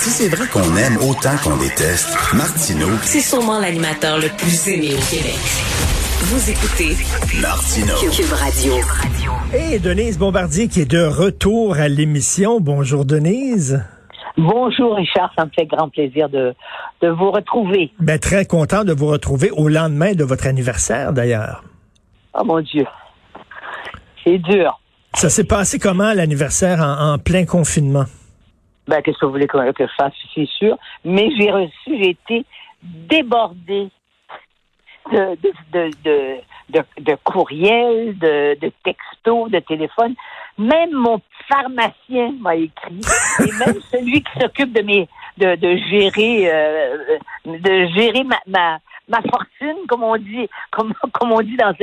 Si c'est vrai qu'on aime autant qu'on déteste, Martineau, C'est sûrement l'animateur le plus aimé au Québec. Vous écoutez Martineau. Cube Radio. Et Denise Bombardier qui est de retour à l'émission. Bonjour Denise. Bonjour Richard, ça me fait grand plaisir de, de vous retrouver. Ben, très content de vous retrouver au lendemain de votre anniversaire d'ailleurs. Oh mon Dieu, c'est dur. Ça s'est passé comment l'anniversaire en, en plein confinement? Ben, qu'est-ce que vous voulez que, que je fasse, c'est sûr. Mais j'ai reçu, j'ai été débordée de, de, de, de, courriels, de, de textos, de téléphones. Même mon pharmacien m'a écrit. et même celui qui s'occupe de mes de, de gérer euh, de gérer ma, ma, ma fortune, comme on dit, comme, comme on dit dans,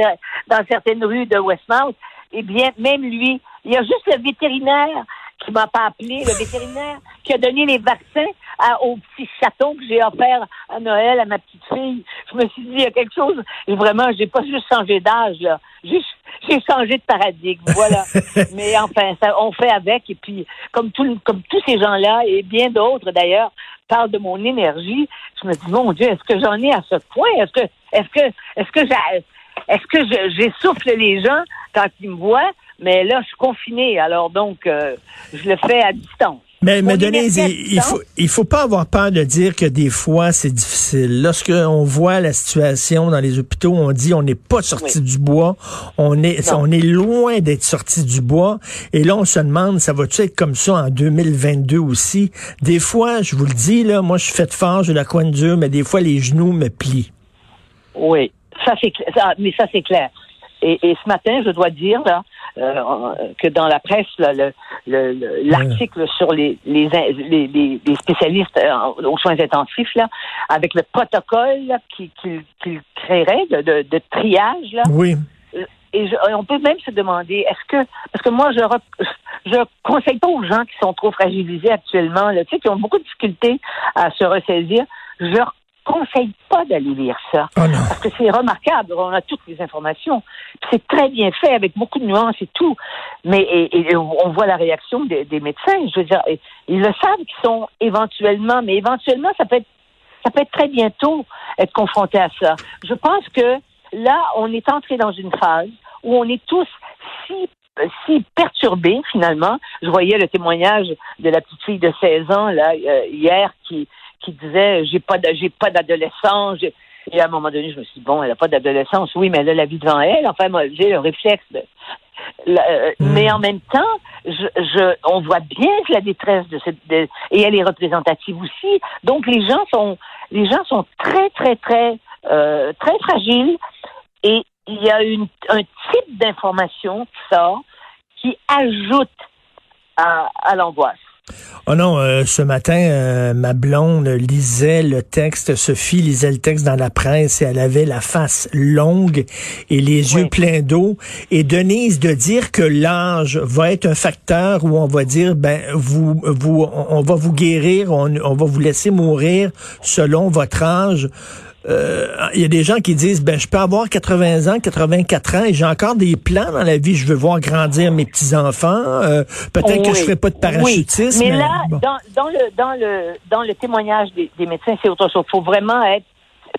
dans certaines rues de Westmount, eh bien, même lui, il y a juste le vétérinaire qui m'a pas appelé, le vétérinaire qui a donné les vaccins à- au petit chaton que j'ai offert à Noël à ma petite fille. Je me suis dit, il y a quelque chose, et vraiment, j'ai pas juste changé d'âge, là. J'ai, j'ai changé de paradigme, voilà. Mais enfin, ça, on fait avec, et puis, comme, tout, comme tous ces gens-là, et bien d'autres d'ailleurs, parlent de mon énergie, je me dis, mon Dieu, est-ce que j'en ai à ce point? Est-ce que, est-ce que, est-ce que j'ai, est-ce que je- j'essouffle les gens quand ils me voient? Mais là, je suis confinée, alors donc, euh, je le fais à distance. Mais, mais Denise, il, il faut, il faut pas avoir peur de dire que des fois c'est difficile. Lorsque on voit la situation dans les hôpitaux, on dit on n'est pas sorti Oui. du bois, on est, Non. on est loin d'être sorti du bois. Et là, on se demande, ça va-tu être comme ça en 2022 aussi? Des fois, je vous le dis là, moi je suis fait fort, j'ai la coin dure, mais des fois les genoux me plient. Oui, ça c'est clair. Ça, mais ça c'est clair. Et, et ce matin, je dois dire là euh, que dans la presse, là, le- le- l'article sur les les, les, les- spécialistes euh, aux soins intensifs là, avec le protocole là, qui- qu'il qu'il créerait de, de, de triage là, Oui. et je- on peut même se demander, est-ce que, parce que moi, je je conseille pas aux gens qui sont trop fragilisés actuellement, là, tu sais, qui ont beaucoup de difficultés à se ressaisir, je leur conseille pas d'aller lire ça. Oh non. C'est remarquable, on a toutes les informations. C'est très bien fait, avec beaucoup de nuances et tout. Mais on voit la réaction des, médecins. Je veux dire, ils le savent qu'ils sont éventuellement, mais éventuellement, ça peut être ça peut être très bientôt être confronté à ça. Je pense que là, on est entré dans une phase où on est tous si si perturbés finalement. Je voyais le témoignage de la petite fille de 16 ans là euh, hier qui qui disait j'ai pas j'ai pas d'adolescence. j'ai- Et à un moment donné, je me suis dit, bon, elle a pas d'adolescence, oui, mais elle a la vie devant elle. Enfin, moi, j'ai le réflexe. de- la- euh, Mm. Mais en même temps, je, je, on voit bien la détresse de cette, de- et elle est représentative aussi. Donc les gens sont, les gens sont très, très, très, euh, très fragiles. Et il y a une, un type d'information qui sort qui ajoute à, à l'angoisse. Oh non, euh, ce matin, euh, ma blonde lisait le texte, Sophie lisait le texte dans la presse et elle avait la face longue et les Oui. yeux pleins d'eau. Et Denise, de dire que l'âge va être un facteur où on va dire, ben, vous, vous, on va vous guérir, on, on va vous laisser mourir selon votre âge. Euh, Il y a des gens qui disent, ben, je peux avoir 80 ans, 84 ans et j'ai encore des plans dans la vie. Je veux voir grandir mes petits-enfants. Euh, Peut-être que je ferai pas de parachutisme. Oui. Mais là, bon. dans, dans le dans le dans le témoignage des, des médecins, c'est autre chose. Il faut vraiment être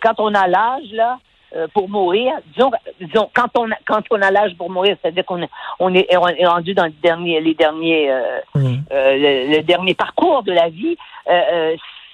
quand on a l'âge là euh, pour mourir. Disons, disons quand on a, quand on a l'âge pour mourir, c'est-à-dire qu'on est on est, on est rendu dans les derniers les derniers Mhm. le, le dernier parcours de la vie.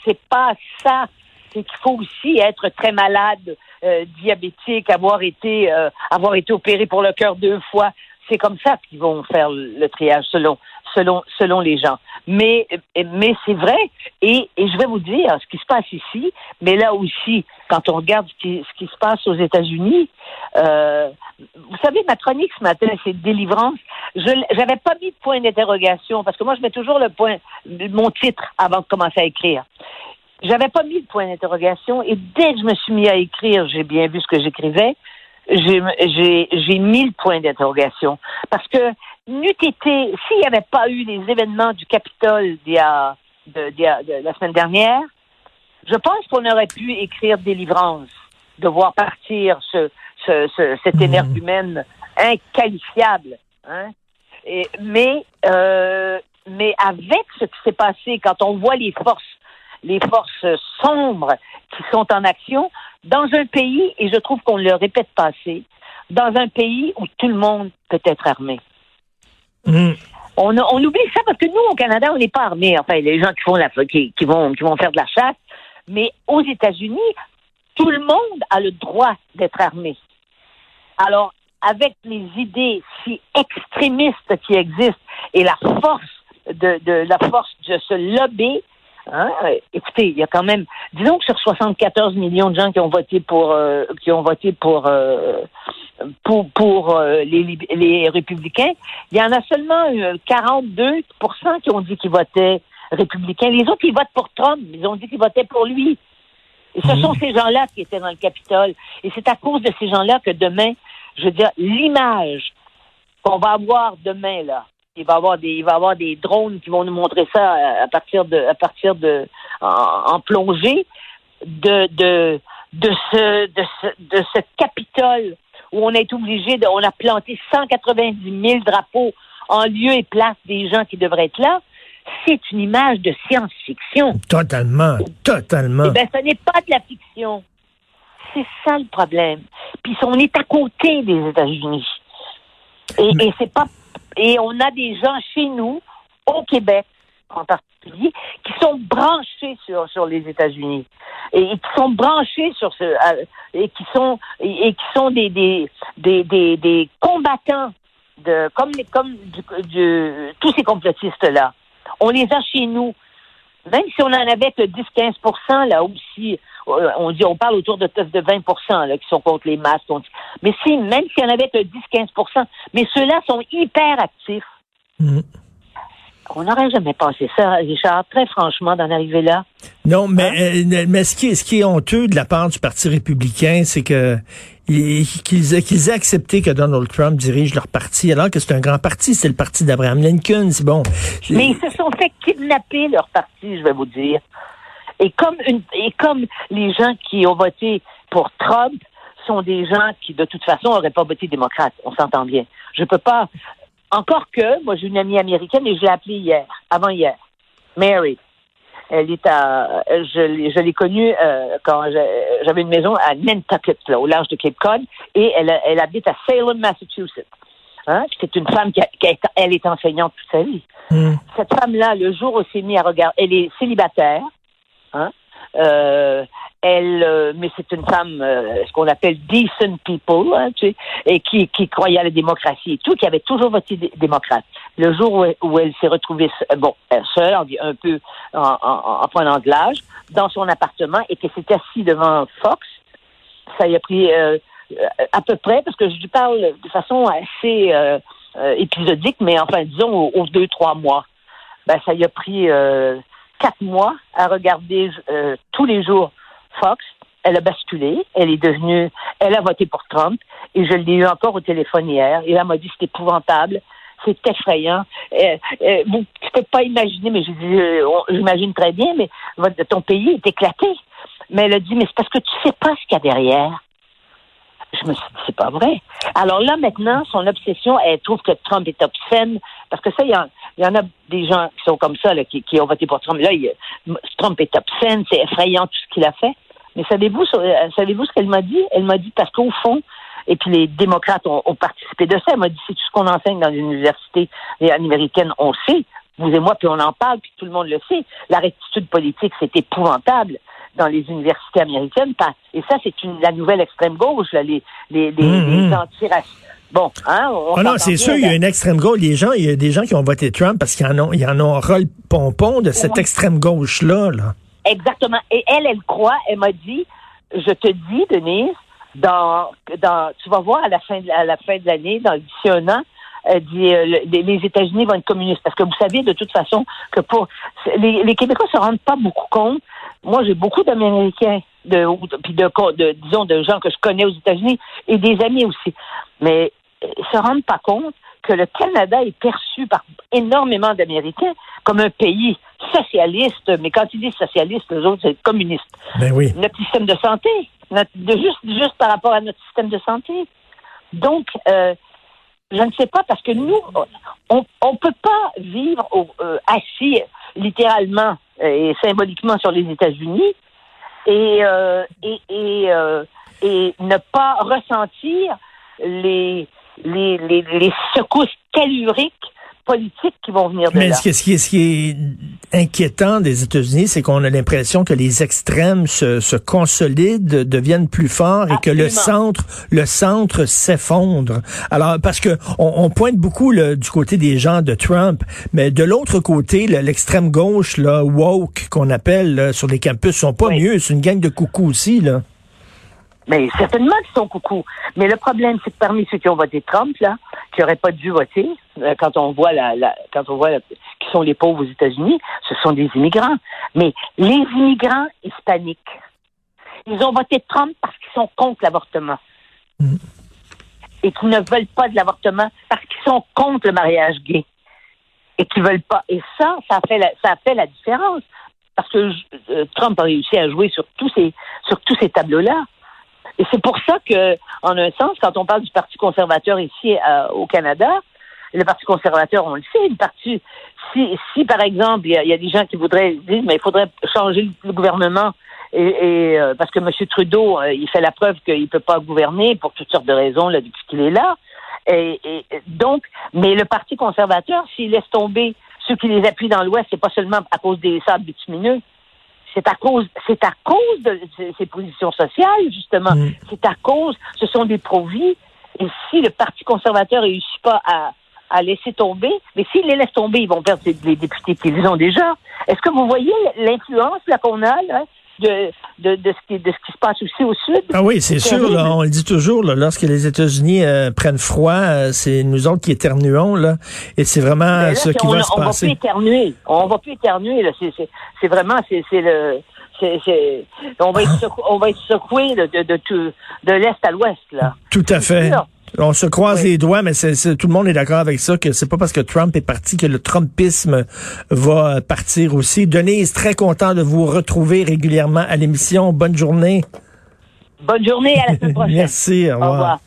C'est pas ça. C'est qu'il faut aussi être très malade, euh, diabétique, avoir été euh, avoir été opéré pour le cœur deux fois. C'est comme ça qu'ils vont faire le, triage selon selon selon les gens. Mais mais c'est vrai et, et je vais vous dire ce qui se passe ici, mais là aussi quand on regarde ce qui, se passe aux États-Unis, euh, vous savez ma chronique ce matin c'est délivrance. Je j'avais pas mis de point d'interrogation parce que moi je mets toujours le point mon titre avant de commencer à écrire. J'avais pas mis de point d'interrogation et dès que je me suis mis à écrire, j'ai bien vu ce que j'écrivais. J'ai mis le point d'interrogation parce que n'eût été s'il n'y avait pas eu les événements du Capitole d'il y a, de, de la semaine dernière, je pense qu'on aurait pu écrire délivrance, de voir partir ce, ce, ce- cet Mhm. énergumène inqualifiable. Hein? Et, mais euh, mais avec ce qui s'est passé, quand on voit les forces, les forces sombres qui sont en action, dans un pays, et je trouve qu'on le répète pas assez, dans un pays où tout le monde peut être armé. On, on, oublie ça parce que nous, au Canada, on n'est pas armés. Enfin, les gens qui font la, qui, qui, vont, qui vont faire de la chasse. Mais aux États-Unis, tout le monde a le droit d'être armé. Alors, avec les idées si extrémistes qui existent et la force de, de la force de ce lobby, hein, écoutez, il y a quand même, disons que sur 74 millions de gens qui ont voté pour, euh, qui ont voté pour, euh, pour, pour euh, les, les républicains, il y en a seulement 42 qui ont dit qu'ils votaient républicains. Les autres, ils votent pour Trump. Ils ont dit qu'ils votaient pour lui. Et ce sont ces gens-là qui étaient dans le Capitole. Et c'est à cause de ces gens-là que demain, je veux dire, l'image qu'on va avoir demain, là, il va y avoir des, il va avoir des drones qui vont nous montrer ça à partir de, à partir de, en, plongée de, de, de ce, de ce, de ce Capitole où on est obligé de, on a planté 190 000 drapeaux en lieu et place des gens qui devraient être là c'est une image de science-fiction. Totalement, totalement. Eh bien, ce n'est pas de la fiction. C'est ça le problème. Puis on est à côté des États-Unis. Et, c'est pas. Et on a des gens chez nous, au Québec en particulier, qui sont branchés sur, sur les États-Unis et, qui sont branchés sur ce euh, et qui sont et, qui sont des des, des, des, combattants de comme comme tous ces complotistes là on les a chez nous. Même si on en avait que 10-15% là aussi, on dit, on parle autour de, de 20 là, qui sont contre les masques. Mais si, même s'il y en avait que 10-15% mais ceux-là sont hyper actifs. Mm. On n'aurait jamais pensé ça, Richard, très franchement, d'en arriver là. Non, mais, hein? euh, mais ce, qui est, ce qui est honteux de la part du Parti républicain, c'est que qu'ils aient accepté que Donald Trump dirige leur parti, alors que c'est un grand parti, c'est le parti d'Abraham Lincoln, c'est bon. Mais ils se sont fait kidnapper leur parti, je vais vous dire. Et comme, une, et comme les gens qui ont voté pour Trump sont des gens qui, de toute façon, n'auraient pas voté démocrate, on s'entend bien. Je peux pas encore que, moi, j'ai une amie américaine et je l'ai appelée hier, avant hier, Mary. Elle est à, je, l'ai connue euh, quand j'avais une maison à Nantucket, là, au large de Cape Cod, et elle, elle habite à Salem, Massachusetts. Hein? C'est une femme qui, elle est enseignante toute sa vie. Hmm. Cette femme-là, le jour où elle s'est mise à regarder, elle est célibataire. Hein? Euh, elle, euh, mais c'est une femme, euh, ce qu'on appelle decent people, hein, tu sais, et qui, qui croyait à la démocratie et tout, qui avait toujours voté démocrate. Le jour où, elle s'est retrouvée, bon, seule, un peu en, en, en prenant de dans son appartement, et qu'elle s'est assise devant Fox, ça y a pris à peu près, parce que je lui parle de façon assez épisodique, mais enfin, disons, aux, deux, trois mois. Ben, ça y a pris quatre mois à regarder tous les jours Fox, elle a basculé, elle est devenue, elle a voté pour Trump, et je l'ai eu encore au téléphone hier, et elle m'a dit c'est épouvantable, c'est effrayant. Euh, euh, bon, tu peux pas imaginer, mais je dis, euh, j'imagine très bien, mais ton pays est éclaté. Mais elle a dit, mais c'est parce que tu sais pas ce qu'il y a derrière. Je me suis dit, c'est pas vrai. Alors là, maintenant, son obsession, elle trouve que Trump est obscène, parce que ça, il y, y, en a des gens qui sont comme ça, là, qui, qui, ont voté pour Trump. Là, Trump est obscène, c'est effrayant tout ce qu'il a fait. Mais savez-vous, euh, savez-vous ce qu'elle m'a dit? Elle m'a dit parce qu'au fond, et puis les démocrates ont, participé de ça. Elle m'a dit, c'est tout ce qu'on enseigne dans l'université américaine, on sait, vous et moi, puis on en parle, puis tout le monde le sait. La rectitude politique, c'est épouvantable dans les universités américaines. Et ça, c'est la nouvelle extrême gauche, là, les, les, les, mmh, mmh. Bon, hein, on ah non, c'est sûr, il y a une extrême gauche. Les gens, il y a des gens qui ont voté Trump parce qu'ils en ont, ils en ont ras le pompon de cette extrême gauche-là. Là. Exactement. Et elle, elle croit, elle m'a dit, je te dis, Denise, dans, dans, tu vas voir à la fin de, à la fin de l'année, dans d'ici un an, elle dit, euh, les, États-Unis vont être communistes. Parce que vous savez de toute façon que pour les, les Québécois se rendent pas beaucoup compte. Moi, j'ai beaucoup d'Américains, de, puis de, de, disons, de gens que je connais aux États-Unis et des amis aussi. Mais se rendent pas compte que le Canada est perçu par énormément d'Américains comme un pays socialiste, mais quand ils disent socialiste, les autres, c'est communiste. Ben oui. Notre système de santé, de, juste, juste par rapport à notre système de santé. Donc, euh, Je ne sais pas parce que nous, on on peut pas vivre au, euh, assis littéralement et symboliquement sur les États-Unis et euh, et et, euh, et ne pas ressentir les les, les, les secousses telluriques politiques qui vont venir de Mais là. ce qui, ce qui est, ce qui est inquiétant des États-Unis, c'est qu'on a l'impression que les extrêmes se, se consolident, deviennent plus forts et que le centre, le centre s'effondre. Alors parce que on, on pointe beaucoup là, du côté des gens de Trump, mais de l'autre côté, l'extrême gauche, là, woke qu'on appelle là, sur les campus, sont pas Oui. mieux. C'est une gang de coucous aussi là. Mais certainement qu'ils sont coucou. Mais le problème, c'est que parmi ceux qui ont voté Trump, là, qui n'auraient pas dû voter, euh, quand on voit la, la quand on voit la- qui sont les pauvres aux États-Unis, ce sont des immigrants. Mais les immigrants hispaniques, ils ont voté Trump parce qu'ils sont contre l'avortement. Mm. Et qu'ils ne veulent pas de l'avortement parce qu'ils sont contre le mariage gay. Et qu'ils veulent pas. Et ça, ça fait la, ça fait la différence. Parce que euh, Trump a réussi à jouer sur tous ces, sur tous ces tableaux-là. Et c'est pour ça que, en un sens, quand on parle du Parti conservateur ici euh, au Canada, le Parti conservateur, on le sait, une partie. Si, si par exemple, il y, y a des gens qui voudraient dire, mais il faudrait changer le, le gouvernement, et, et, euh, parce que M. Trudeau, euh, il fait la preuve qu'il peut pas gouverner pour toutes sortes de raisons là, depuis qu'il est là. Et- et donc, mais le Parti conservateur, s'il laisse tomber ceux qui les appuient dans l'Ouest, c'est pas seulement à cause des sables bitumineux, c'est à cause, c'est à cause de ces- positions sociales, justement. Mm. C'est à cause, ce sont des pro-vie. Et si le Parti conservateur réussit pas à, à laisser tomber, mais s'ils les laissent tomber, ils vont perdre les députés qu'ils ont déjà. Est-ce que vous voyez l'influence là qu'on a là, de, de, de, ce qui, de ce qui se passe aussi au Sud? Ah oui, c'est sûr. là, on le dit toujours. Là, lorsque les États-Unis euh, prennent froid, euh, c'est nous autres qui éternuons là, et c'est vraiment Ben là, ce qui on, va a- se on va plus passer. éternuer. On va plus éternuer. Là. C'est, vraiment, c'est le, c'est, c'est, on va être, secou- on va être secoué de, de, tout, de l'est à l'ouest là. Tout à fait. On se croise Oui. les doigts, mais c'est, c'est- tout le monde est d'accord avec ça que c'est pas parce que Trump est parti que le Trumpisme va partir aussi. Denise, très content de vous retrouver régulièrement à l'émission. Bonne journée. Bonne journée à la semaine prochaine. Merci. Au Au revoir. revoir.